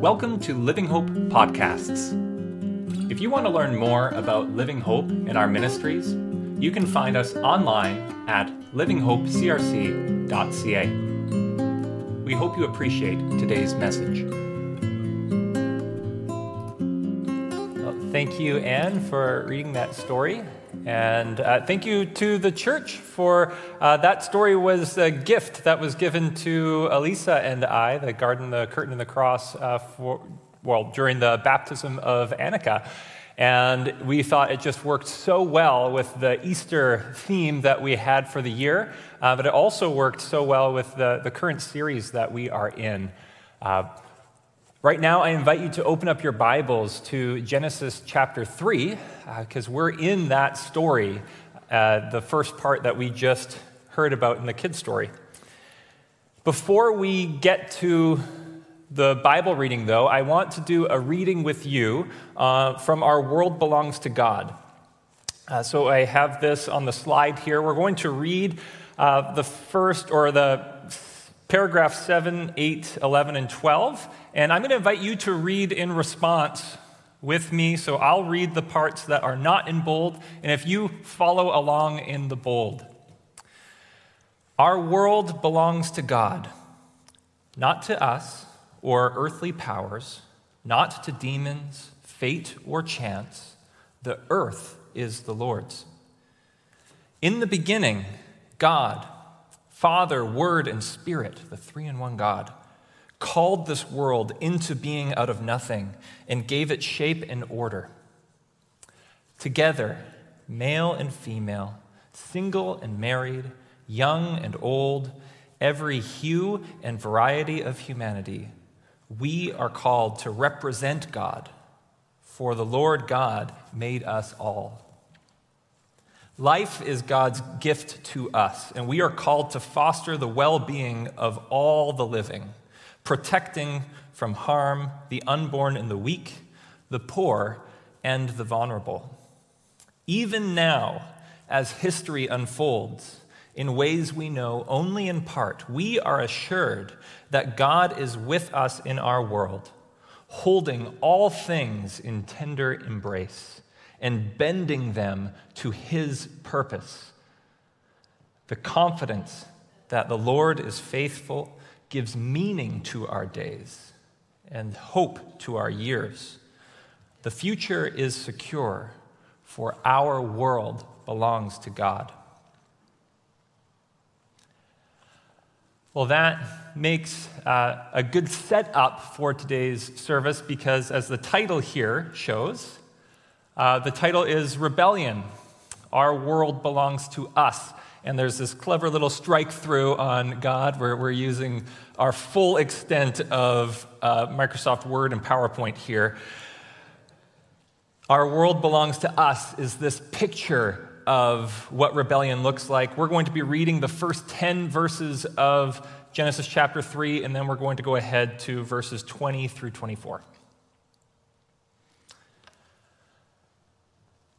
Welcome to Living Hope Podcasts. If you want to learn more about Living Hope and our ministries, you can find us online at livinghopecrc.ca. We hope you appreciate today's message. Well, thank you, Anne, for reading that story. And uh, thank you to the church for uh, that story was a gift that was given to Elisa and I, the garden, the curtain, and the cross, uh, for, well, during the baptism of Annika. And we thought it just worked so well with the Easter theme that we had for the year, uh, but it also worked so well with the, the current series that we are in. Right now, I invite you to open up your Bibles to Genesis chapter 3, because uh, we're in that story, uh, the first part that we just heard about in the kids' story. Before we get to the Bible reading, though, I want to do a reading with you uh, from Our World Belongs to God. Uh, so I have this on the slide here. We're going to read uh, the first, or the paragraph 7, 8, 11, and 12. And I'm going to invite you to read in response with me. So I'll read the parts that are not in bold, and if you follow along in the bold. Our world belongs to God, not to us or earthly powers, not to demons, fate, or chance. The earth is the Lord's. In the beginning, God, Father, Word, and Spirit, the three in one God, called this world into being out of nothing and gave it shape and order. Together, male and female, single and married, young and old, every hue and variety of humanity, we are called to represent God, for the Lord God made us all. Life is God's gift to us, and we are called to foster the well being of all the living, protecting from harm the unborn and the weak, the poor, and the vulnerable. Even now, as history unfolds, in ways we know only in part, we are assured that God is with us in our world, holding all things in tender embrace and bending them to his purpose. The confidence that the Lord is faithful gives meaning to our days and hope to our years. The future is secure, for our world belongs to God. Well, that makes uh, a good setup for today's service because, as the title here shows, uh, the title is Rebellion Our World Belongs to Us. And there's this clever little strike through on God where we're using our full extent of uh, Microsoft Word and PowerPoint here. Our world belongs to us is this picture of what rebellion looks like. We're going to be reading the first 10 verses of Genesis chapter 3, and then we're going to go ahead to verses 20 through 24.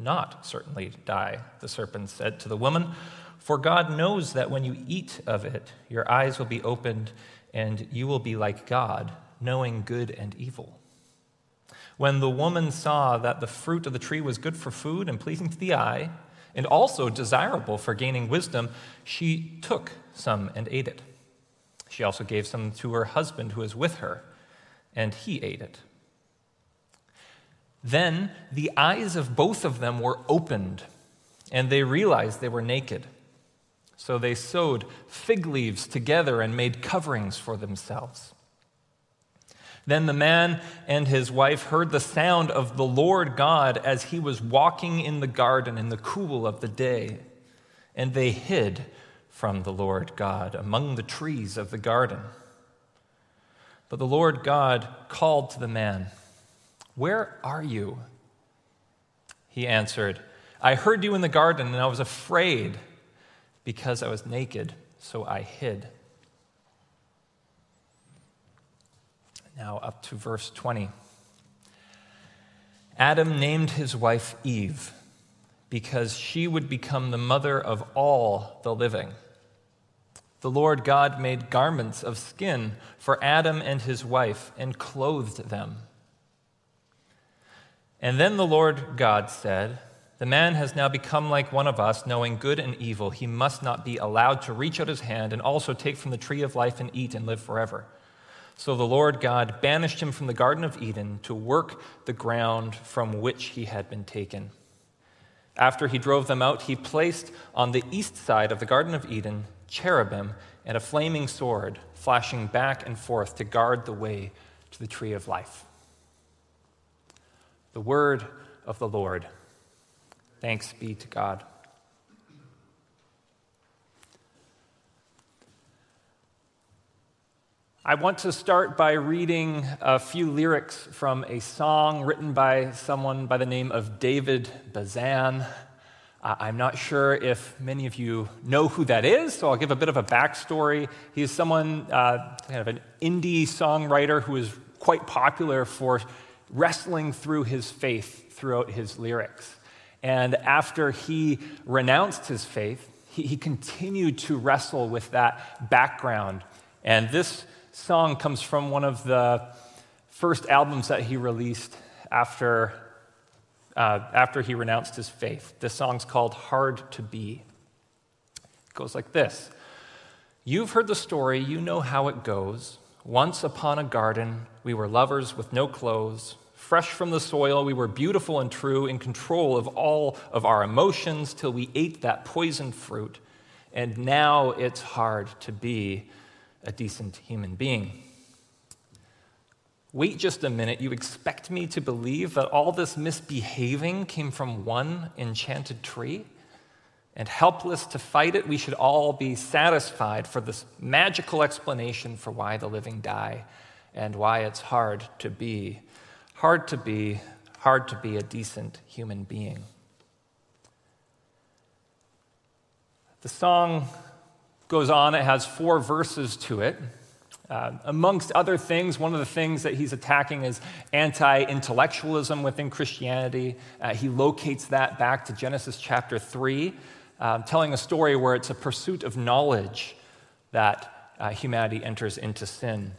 not certainly die, the serpent said to the woman, for God knows that when you eat of it, your eyes will be opened and you will be like God, knowing good and evil. When the woman saw that the fruit of the tree was good for food and pleasing to the eye, and also desirable for gaining wisdom, she took some and ate it. She also gave some to her husband who was with her, and he ate it. Then the eyes of both of them were opened, and they realized they were naked. So they sewed fig leaves together and made coverings for themselves. Then the man and his wife heard the sound of the Lord God as he was walking in the garden in the cool of the day, and they hid from the Lord God among the trees of the garden. But the Lord God called to the man, Where are you? He answered, I heard you in the garden, and I was afraid because I was naked, so I hid. Now, up to verse 20. Adam named his wife Eve because she would become the mother of all the living. The Lord God made garments of skin for Adam and his wife and clothed them. And then the Lord God said, The man has now become like one of us, knowing good and evil. He must not be allowed to reach out his hand and also take from the tree of life and eat and live forever. So the Lord God banished him from the Garden of Eden to work the ground from which he had been taken. After he drove them out, he placed on the east side of the Garden of Eden cherubim and a flaming sword flashing back and forth to guard the way to the tree of life. The word of the Lord. Thanks be to God. I want to start by reading a few lyrics from a song written by someone by the name of David Bazan. I'm not sure if many of you know who that is, so I'll give a bit of a backstory. He's someone, uh, kind of an indie songwriter who is quite popular for wrestling through his faith throughout his lyrics. And after he renounced his faith, he, he continued to wrestle with that background. And this song comes from one of the first albums that he released after uh, after he renounced his faith. This song's called Hard to Be. It goes like this You've heard the story, you know how it goes. Once upon a garden, we were lovers with no clothes. Fresh from the soil, we were beautiful and true, in control of all of our emotions till we ate that poisoned fruit. And now it's hard to be a decent human being. Wait just a minute. You expect me to believe that all this misbehaving came from one enchanted tree? And helpless to fight it, we should all be satisfied for this magical explanation for why the living die and why it's hard to be, hard to be, hard to be a decent human being. The song goes on, it has four verses to it. Uh, amongst other things, one of the things that he's attacking is anti intellectualism within Christianity. Uh, he locates that back to Genesis chapter 3, uh, telling a story where it's a pursuit of knowledge that uh, humanity enters into sin.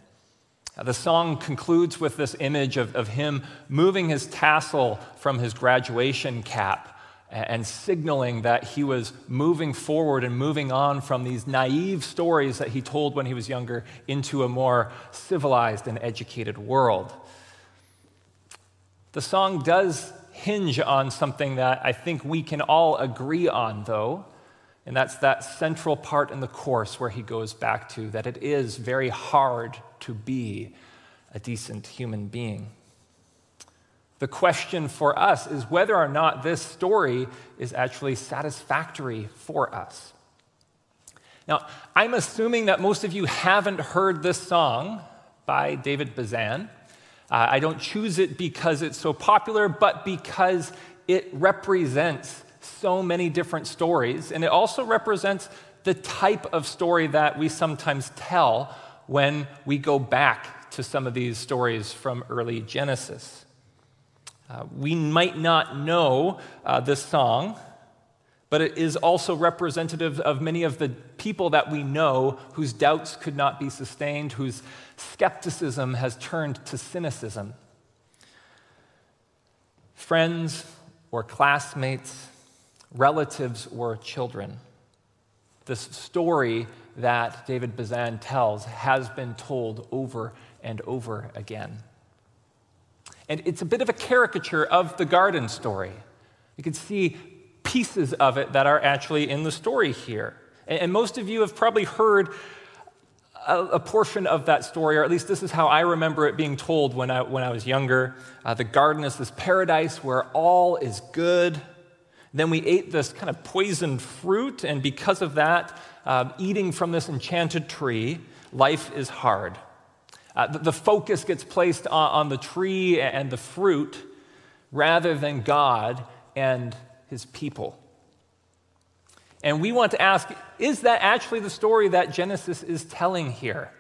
Uh, the song concludes with this image of, of him moving his tassel from his graduation cap and signaling that he was moving forward and moving on from these naive stories that he told when he was younger into a more civilized and educated world. The song does hinge on something that I think we can all agree on, though, and that's that central part in the course where he goes back to that it is very hard to be a decent human being. The question for us is whether or not this story is actually satisfactory for us. Now, I'm assuming that most of you haven't heard this song by David Bazan. Uh, I don't choose it because it's so popular, but because it represents so many different stories, and it also represents the type of story that we sometimes tell when we go back to some of these stories from early Genesis. Uh, we might not know uh, this song, but it is also representative of many of the people that we know whose doubts could not be sustained, whose skepticism has turned to cynicism. Friends or classmates, relatives or children. This story that David Bazan tells has been told over and over again. And it's a bit of a caricature of the garden story. You can see pieces of it that are actually in the story here. And most of you have probably heard a, a, portion of that story, or at least this is how I remember it being told when I, when I was younger. Uh, the garden is this paradise where all is good. Then we ate this kind of poisoned fruit, and because of that, um, eating from this enchanted tree, life is hard. Uh, the, the, focus gets placed on, on the tree and the fruit rather than God and his people. And we want to ask is that actually the story that Genesis is telling here?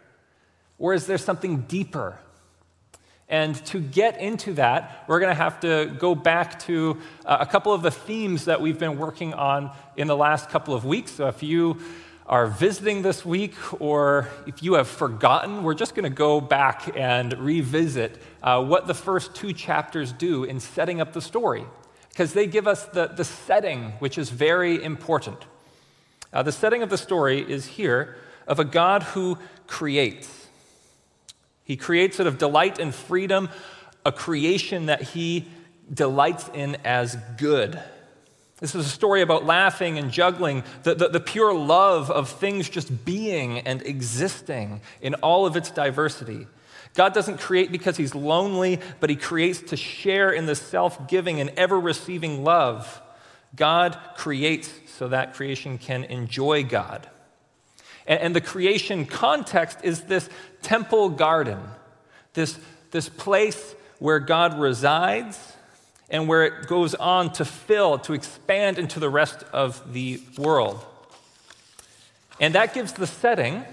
Or is there something deeper? And to get into that, we're going to have to go back to uh, a couple of the themes that we've been working on in the last couple of weeks. So if you are visiting this week or if you have forgotten, we're just going to go back and revisit uh, what the first two chapters do in setting up the story, because they give us the, the setting, which is very important. Uh, the setting of the story is here of a God who creates. He creates out of delight and freedom a creation that he delights in as good. This is a story about laughing and juggling, the, the, the, pure love of things just being and existing in all of its diversity. God doesn't create because he's lonely, but he creates to share in the self giving and ever receiving love. God creates so that creation can enjoy God. And, and the creation context is this temple garden, this, this place where God resides and where it goes on to fill, to expand into the rest of the world. And that gives the setting,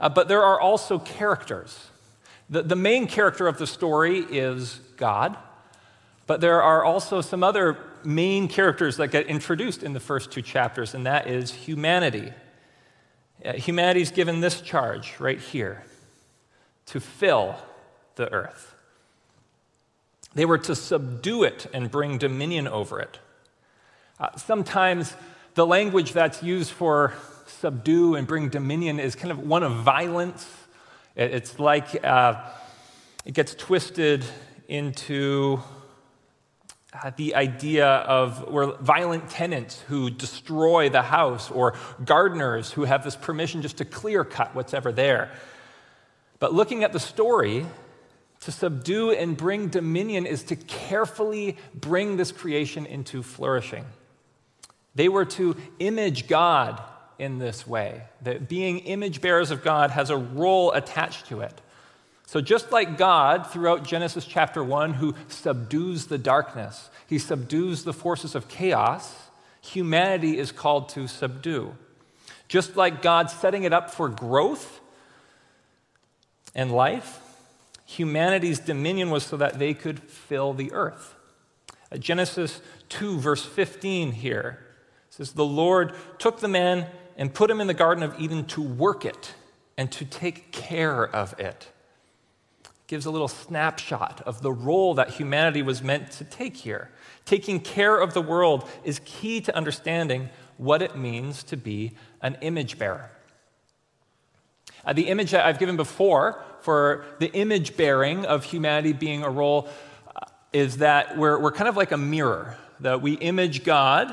uh, but there are also characters. The, the main character of the story is God, but there are also some other main characters that get introduced in the first two chapters, and that is humanity. Uh, humanity is given this charge right here to fill the earth. They were to subdue it and bring dominion over it. Uh, sometimes the language that's used for subdue and bring dominion is kind of one of violence. It's like uh, it gets twisted into uh, the idea of where violent tenants who destroy the house or gardeners who have this permission just to clear cut what's ever there. But looking at the story, to subdue and bring dominion is to carefully bring this creation into flourishing. They were to image God in this way, that being image bearers of God has a role attached to it. So, just like God throughout Genesis chapter 1, who subdues the darkness, he subdues the forces of chaos, humanity is called to subdue. Just like God setting it up for growth and life, humanity's dominion was so that they could fill the earth. Uh, Genesis 2, verse 15 here says, The Lord took the man and put him in the Garden of Eden to work it and to take care of it gives a little snapshot of the role that humanity was meant to take here. Taking care of the world is key to understanding what it means to be an image bearer. Uh, the image that I've given before for the image bearing of humanity being a role uh, is that we're, we're kind of like a mirror, that we image God,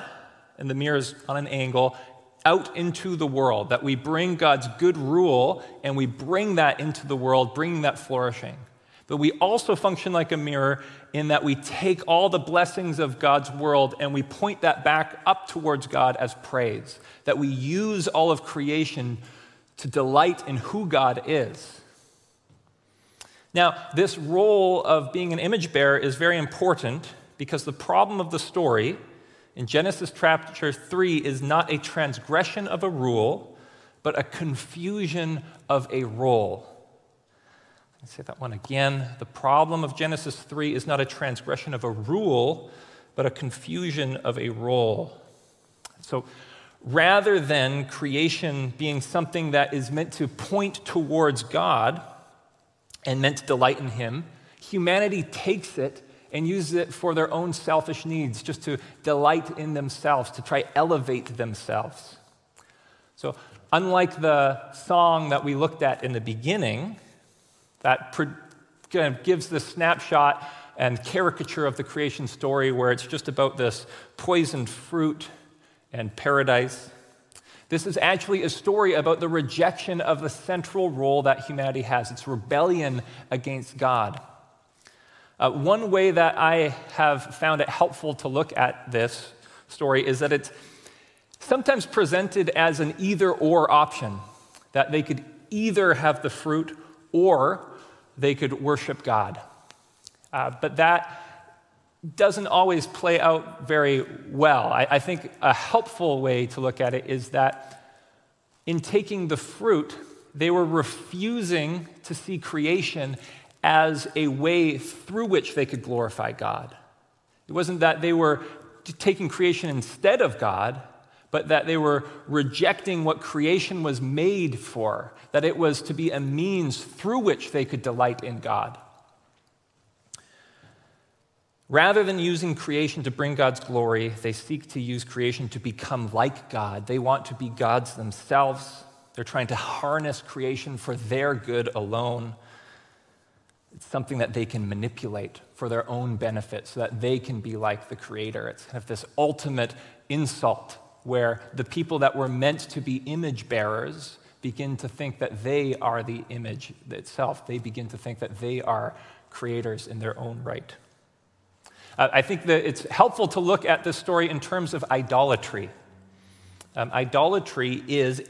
and the mirror is on an angle, out into the world, that we bring God's good rule and we bring that into the world, bringing that flourishing. But we also function like a mirror in that we take all the blessings of God's world and we point that back up towards God as praise. That we use all of creation to delight in who God is. Now, this role of being an image bearer is very important because the problem of the story in Genesis chapter 3 is not a transgression of a rule, but a confusion of a role. Let's say that one again. The problem of Genesis 3 is not a transgression of a rule, but a confusion of a role. So rather than creation being something that is meant to point towards God and meant to delight in Him, humanity takes it and uses it for their own selfish needs, just to delight in themselves, to try elevate themselves. So, unlike the song that we looked at in the beginning, that kind of gives the snapshot and caricature of the creation story where it's just about this poisoned fruit and paradise. This is actually a story about the rejection of the central role that humanity has it's rebellion against God. Uh, one way that I have found it helpful to look at this story is that it's sometimes presented as an either or option, that they could either have the fruit or they could worship God. Uh, but that doesn't always play out very well. I, I think a helpful way to look at it is that in taking the fruit, they were refusing to see creation as a way through which they could glorify God. It wasn't that they were taking creation instead of God, but that they were rejecting what creation was made for, that it was to be a means through which they could delight in God. Rather than using creation to bring God's glory, they seek to use creation to become like God. They want to be gods themselves. They're trying to harness creation for their good alone. It's something that they can manipulate for their own benefit so that they can be like the Creator. It's kind of this ultimate insult where the people that were meant to be image bearers begin to think that they are the image itself. They begin to think that they are creators in their own right. Uh, I think that it's helpful to look at this story in terms of idolatry. Um, idolatry is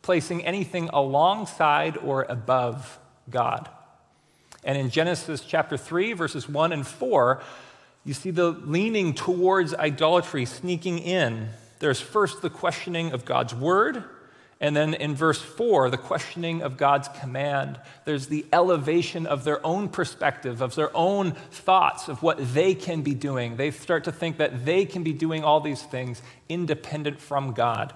placing anything alongside or above God. And in Genesis chapter 3, verses 1 and 4, you see the leaning towards idolatry sneaking in. There's first the questioning of God's word, and then in verse 4, the questioning of God's command. There's the elevation of their own perspective, of their own thoughts of what they can be doing. They start to think that they can be doing all these things independent from God.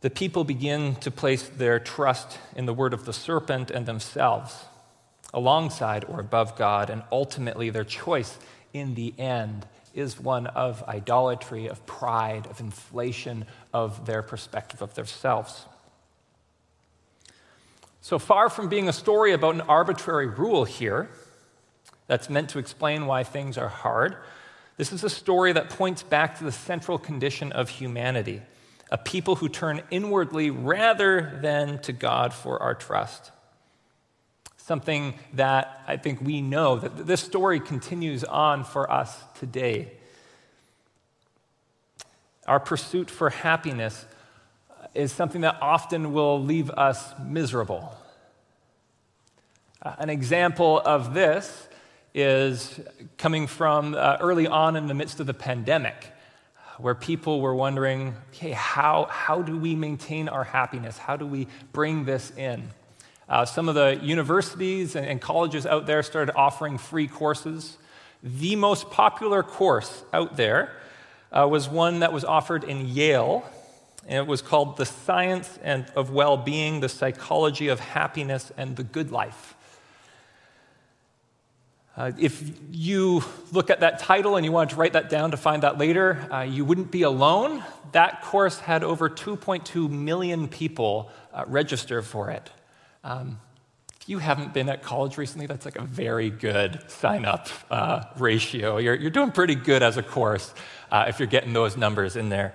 The people begin to place their trust in the word of the serpent and themselves, alongside or above God, and ultimately their choice in the end is one of idolatry, of pride, of inflation of their perspective of themselves. So far from being a story about an arbitrary rule here that's meant to explain why things are hard, this is a story that points back to the central condition of humanity a people who turn inwardly rather than to God for our trust something that I think we know that this story continues on for us today. Our pursuit for happiness is something that often will leave us miserable. Uh, an example of this is coming from uh, early on in the midst of the pandemic, where people were wondering okay, how, how do we maintain our happiness? How do we bring this in? Uh, some of the universities and, and colleges out there started offering free courses. The most popular course out there uh, was one that was offered in Yale, and it was called The Science and of Well Being, the Psychology of Happiness, and the Good Life. Uh, if you look at that title and you wanted to write that down to find that later, uh, you wouldn't be alone. That course had over 2.2 million people uh, register for it. Um, if you haven't been at college recently, that's like a very good sign up uh, ratio. You're, you're doing pretty good as a course uh, if you're getting those numbers in there.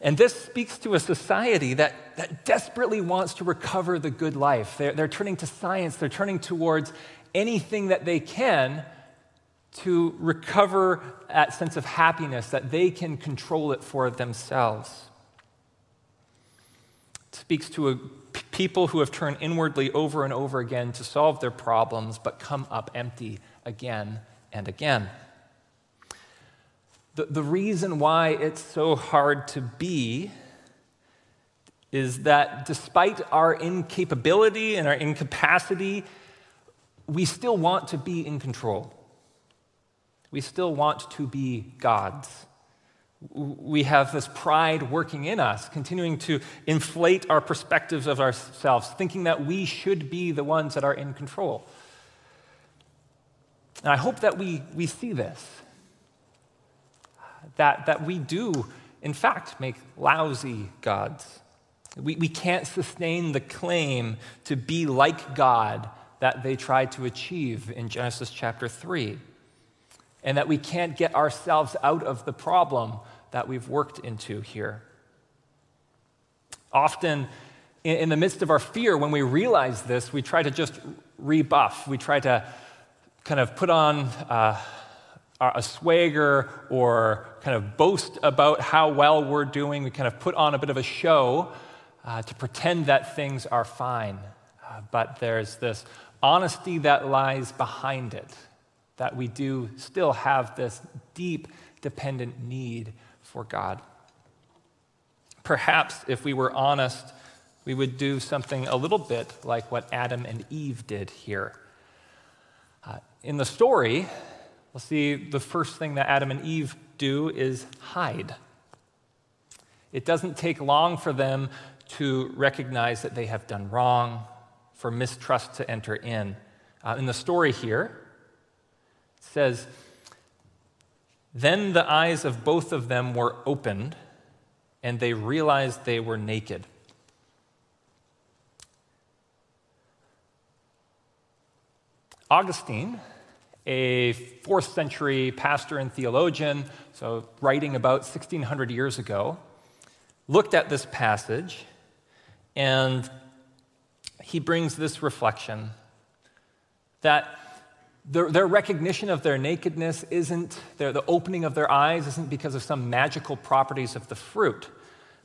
And this speaks to a society that, that desperately wants to recover the good life. They're, they're turning to science, they're turning towards anything that they can to recover that sense of happiness, that they can control it for themselves. It speaks to a people who have turned inwardly over and over again to solve their problems, but come up empty again and again. The, the reason why it's so hard to be is that despite our incapability and our incapacity, we still want to be in control. We still want to be gods we have this pride working in us, continuing to inflate our perspectives of ourselves, thinking that we should be the ones that are in control. And I hope that we, we see this, that, that we do, in fact, make lousy gods. We, we can't sustain the claim to be like God that they tried to achieve in Genesis chapter 3 and that we can't get ourselves out of the problem that we've worked into here. Often, in the midst of our fear, when we realize this, we try to just rebuff. We try to kind of put on uh, a swagger or kind of boast about how well we're doing. We kind of put on a bit of a show uh, to pretend that things are fine, uh, but there's this honesty that lies behind it, that we do still have this deep, dependent need for God. Perhaps if we were honest, we would do something a little bit like what Adam and Eve did here. Uh, in the story, we'll see the first thing that Adam and Eve do is hide. It doesn't take long for them to recognize that they have done wrong, for mistrust to enter in. Uh, in the story here, it says, Then the eyes of both of them were opened, and they realized they were naked. Augustine, a fourth century pastor and theologian, so writing about 1600 years ago, looked at this passage and he brings this reflection that their, their, recognition of their nakedness isn't, their, the opening of their eyes isn't because of some magical properties of the fruit,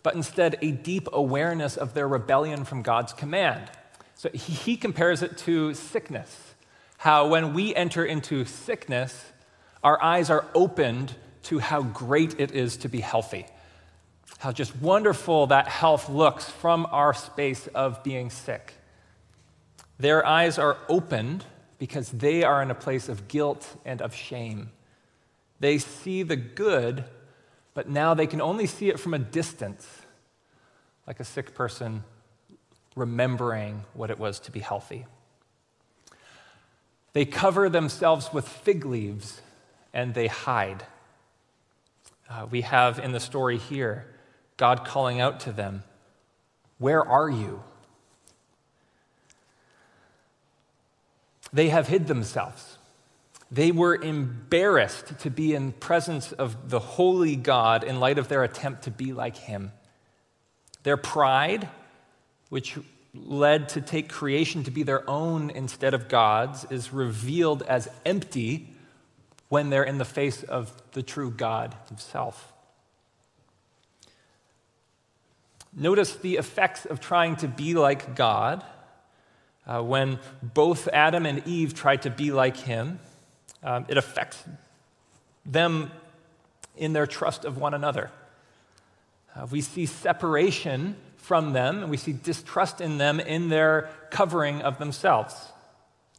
but instead a deep awareness of their rebellion from God's command. So he, he compares it to sickness. How when we enter into sickness, our eyes are opened to how great it is to be healthy how just wonderful that health looks from our space of being sick. Their eyes are opened because they are in a place of guilt and of shame. They see the good, but now they can only see it from a distance, like a sick person remembering what it was to be healthy. They cover themselves with fig leaves and they hide. Uh, we have in the story here God calling out to them, Where are you? They have hid themselves. They were embarrassed to be in presence of the holy God in light of their attempt to be like him. Their pride, which led to take creation to be their own instead of God's, is revealed as empty when they're in the face of the true God himself. Notice the effects of trying to be like God. Uh, when both Adam and Eve tried to be like him, um, it affects them in their trust of one another. Uh, we see separation from them, and we see distrust in them in their covering of themselves.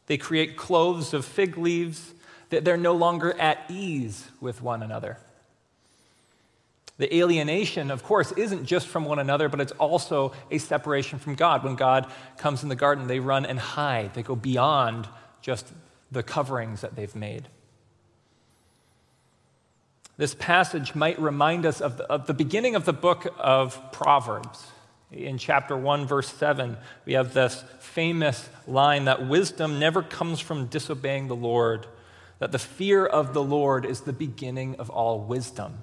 They create clothes of fig leaves, that they're no longer at ease with one another. The alienation, of course, isn't just from one another, but it's also a separation from God. When God comes in the garden, they run and hide, they go beyond just the coverings that they've made. This passage might remind us of the, of the beginning of the book of Proverbs. In chapter 1, verse 7, we have this famous line that wisdom never comes from disobeying the Lord, that the fear of the Lord is the beginning of all wisdom.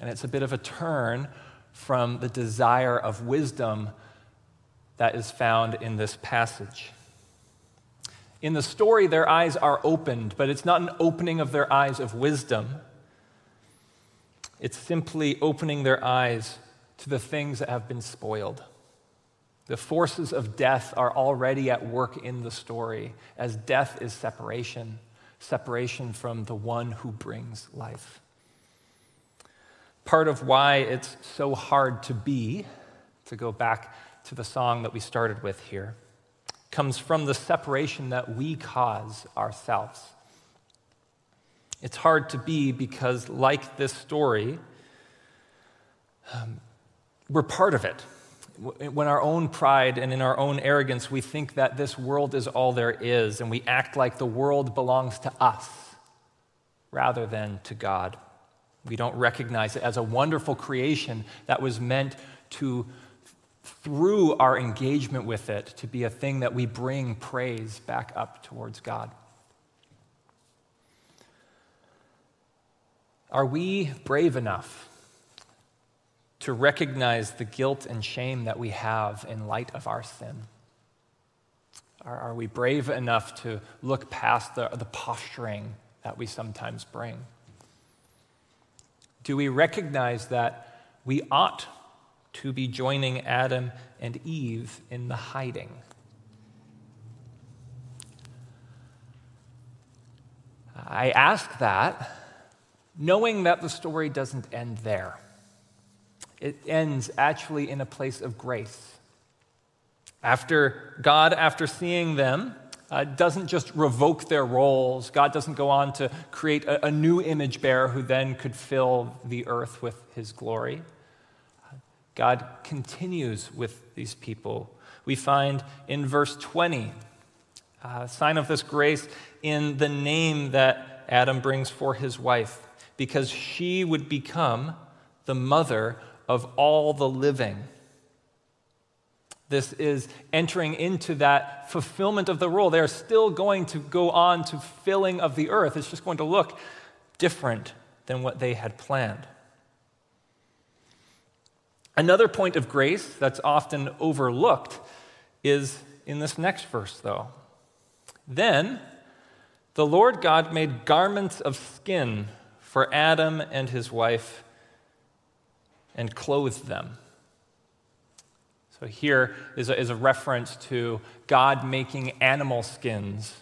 And it's a bit of a turn from the desire of wisdom that is found in this passage. In the story, their eyes are opened, but it's not an opening of their eyes of wisdom. It's simply opening their eyes to the things that have been spoiled. The forces of death are already at work in the story, as death is separation, separation from the one who brings life part of why it's so hard to be, to go back to the song that we started with here, comes from the separation that we cause ourselves. It's hard to be because, like this story, um, we're part of it. When our own pride and in our own arrogance, we think that this world is all there is, and we act like the world belongs to us rather than to God. We don't recognize it as a wonderful creation that was meant to, through our engagement with it, to be a thing that we bring praise back up towards God. Are we brave enough to recognize the guilt and shame that we have in light of our sin? Are, are we brave enough to look past the, the posturing that we sometimes bring? Do we recognize that we ought to be joining Adam and Eve in the hiding. I ask that knowing that the story doesn't end there. It ends actually in a place of grace. After God, after seeing them, uh, doesn't just revoke their roles. God doesn't go on to create a, a new image bearer who then could fill the earth with his glory. God continues with these people. We find in verse 20 a uh, sign of this grace in the name that Adam brings for his wife, because she would become the mother of all the living. This is entering into that fulfillment of the role. They're still going to go on to filling of the earth. It's just going to look different than what they had planned. Another point of grace that's often overlooked is in this next verse, though. Then the Lord God made garments of skin for Adam and his wife and clothed them. So here is a, is a reference to God making animal skins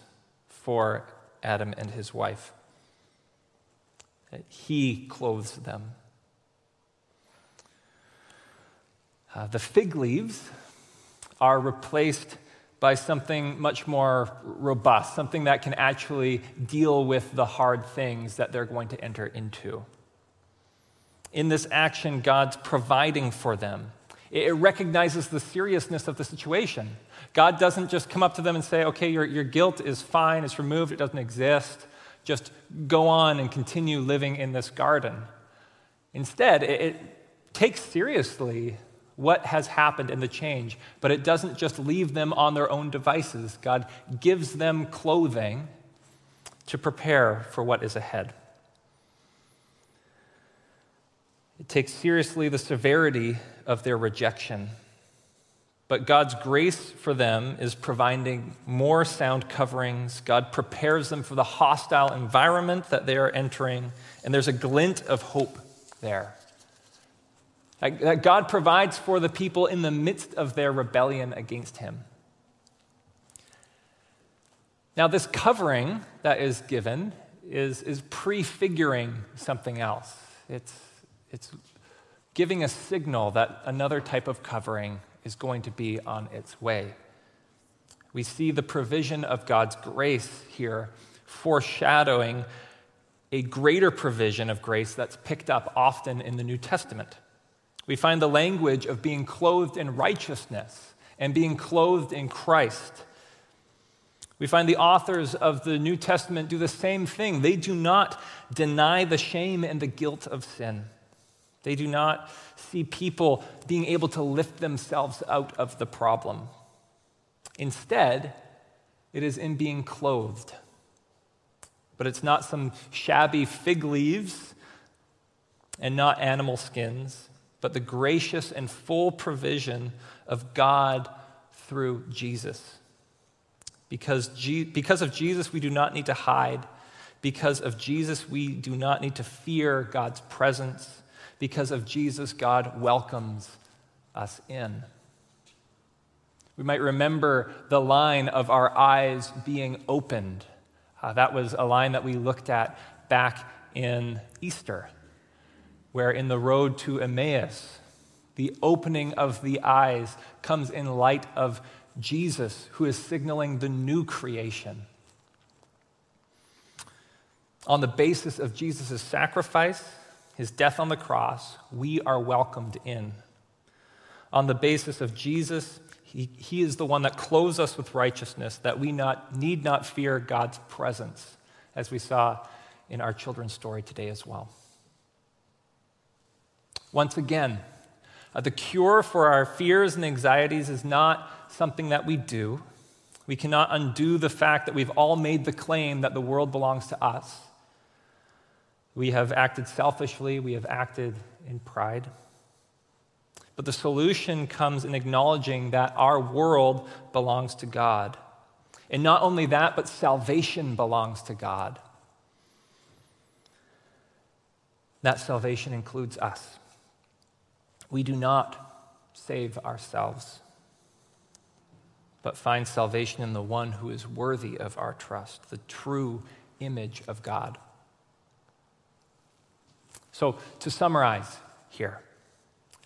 for Adam and his wife. He clothes them. Uh, the fig leaves are replaced by something much more robust, something that can actually deal with the hard things that they're going to enter into. In this action, God's providing for them. It recognizes the seriousness of the situation. God doesn't just come up to them and say, okay, your, your guilt is fine, it's removed, it doesn't exist. Just go on and continue living in this garden. Instead, it, it takes seriously what has happened in the change, but it doesn't just leave them on their own devices. God gives them clothing to prepare for what is ahead. It takes seriously the severity of their rejection. But God's grace for them is providing more sound coverings. God prepares them for the hostile environment that they are entering, and there's a glint of hope there. That God provides for the people in the midst of their rebellion against Him. Now, this covering that is given is, is prefiguring something else. It's it's giving a signal that another type of covering is going to be on its way. We see the provision of God's grace here foreshadowing a greater provision of grace that's picked up often in the New Testament. We find the language of being clothed in righteousness and being clothed in Christ. We find the authors of the New Testament do the same thing. They do not deny the shame and the guilt of sin. They do not see people being able to lift themselves out of the problem. Instead, it is in being clothed. But it's not some shabby fig leaves and not animal skins, but the gracious and full provision of God through Jesus. Because, G- because of Jesus, we do not need to hide. Because of Jesus, we do not need to fear God's presence because of Jesus, God welcomes us in. We might remember the line of our eyes being opened. Uh, that was a line that we looked at back in Easter, where in the road to Emmaus, the opening of the eyes comes in light of Jesus, who is signaling the new creation. On the basis of Jesus' sacrifice, his death on the cross, we are welcomed in. On the basis of Jesus, he, he is the one that clothes us with righteousness, that we not, need not fear God's presence, as we saw in our children's story today as well. Once again, uh, the cure for our fears and anxieties is not something that we do. We cannot undo the fact that we've all made the claim that the world belongs to us. We have acted selfishly, we have acted in pride. But the solution comes in acknowledging that our world belongs to God. And not only that, but salvation belongs to God. That salvation includes us. We do not save ourselves, but find salvation in the one who is worthy of our trust, the true image of God. So, to summarize here,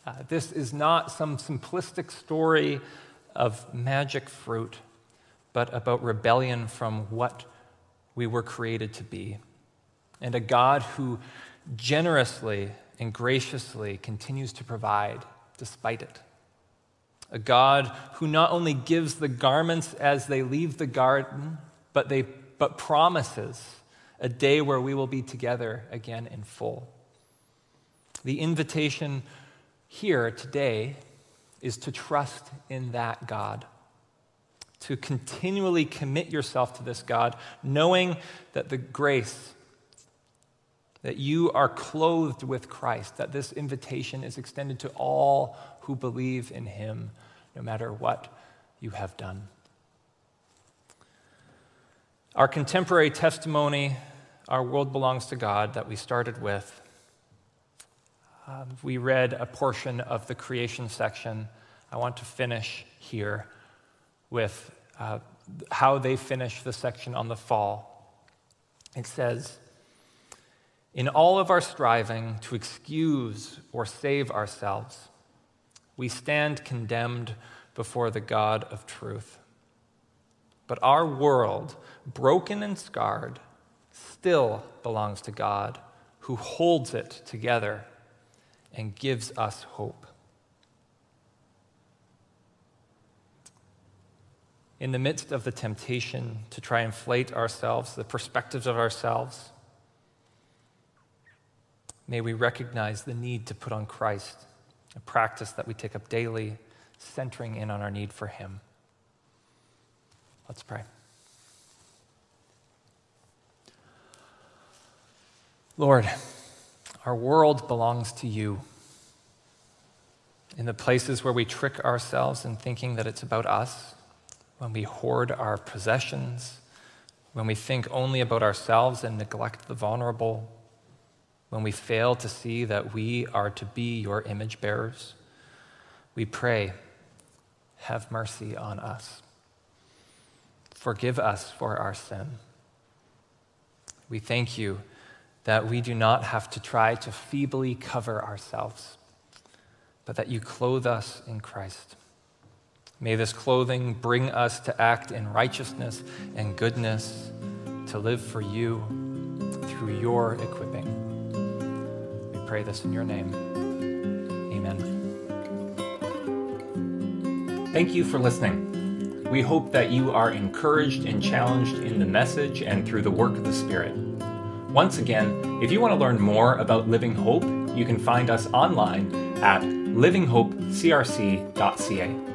uh, this is not some simplistic story of magic fruit, but about rebellion from what we were created to be, and a God who generously and graciously continues to provide despite it. A God who not only gives the garments as they leave the garden, but, they, but promises a day where we will be together again in full. The invitation here today is to trust in that God, to continually commit yourself to this God, knowing that the grace that you are clothed with Christ, that this invitation is extended to all who believe in him, no matter what you have done. Our contemporary testimony, Our World Belongs to God, that we started with, um, we read a portion of the creation section. I want to finish here with uh, how they finish the section on the fall. It says, in all of our striving to excuse or save ourselves, we stand condemned before the God of truth. But our world, broken and scarred, still belongs to God, who holds it together and gives us hope. In the midst of the temptation to try and inflate ourselves, the perspectives of ourselves, May we recognize the need to put on Christ, a practice that we take up daily, centering in on our need for Him. Let's pray. Lord, our world belongs to you. In the places where we trick ourselves in thinking that it's about us, when we hoard our possessions, when we think only about ourselves and neglect the vulnerable, when we fail to see that we are to be your image bearers, we pray, have mercy on us. Forgive us for our sin. We thank you that we do not have to try to feebly cover ourselves, but that you clothe us in Christ. May this clothing bring us to act in righteousness and goodness, to live for you through your equipping We pray this in your name. Amen. Thank you for listening. We hope that you are encouraged and challenged in the message and through the work of the Spirit. Once again, if you want to learn more about Living Hope, you can find us online at livinghopecrc.ca.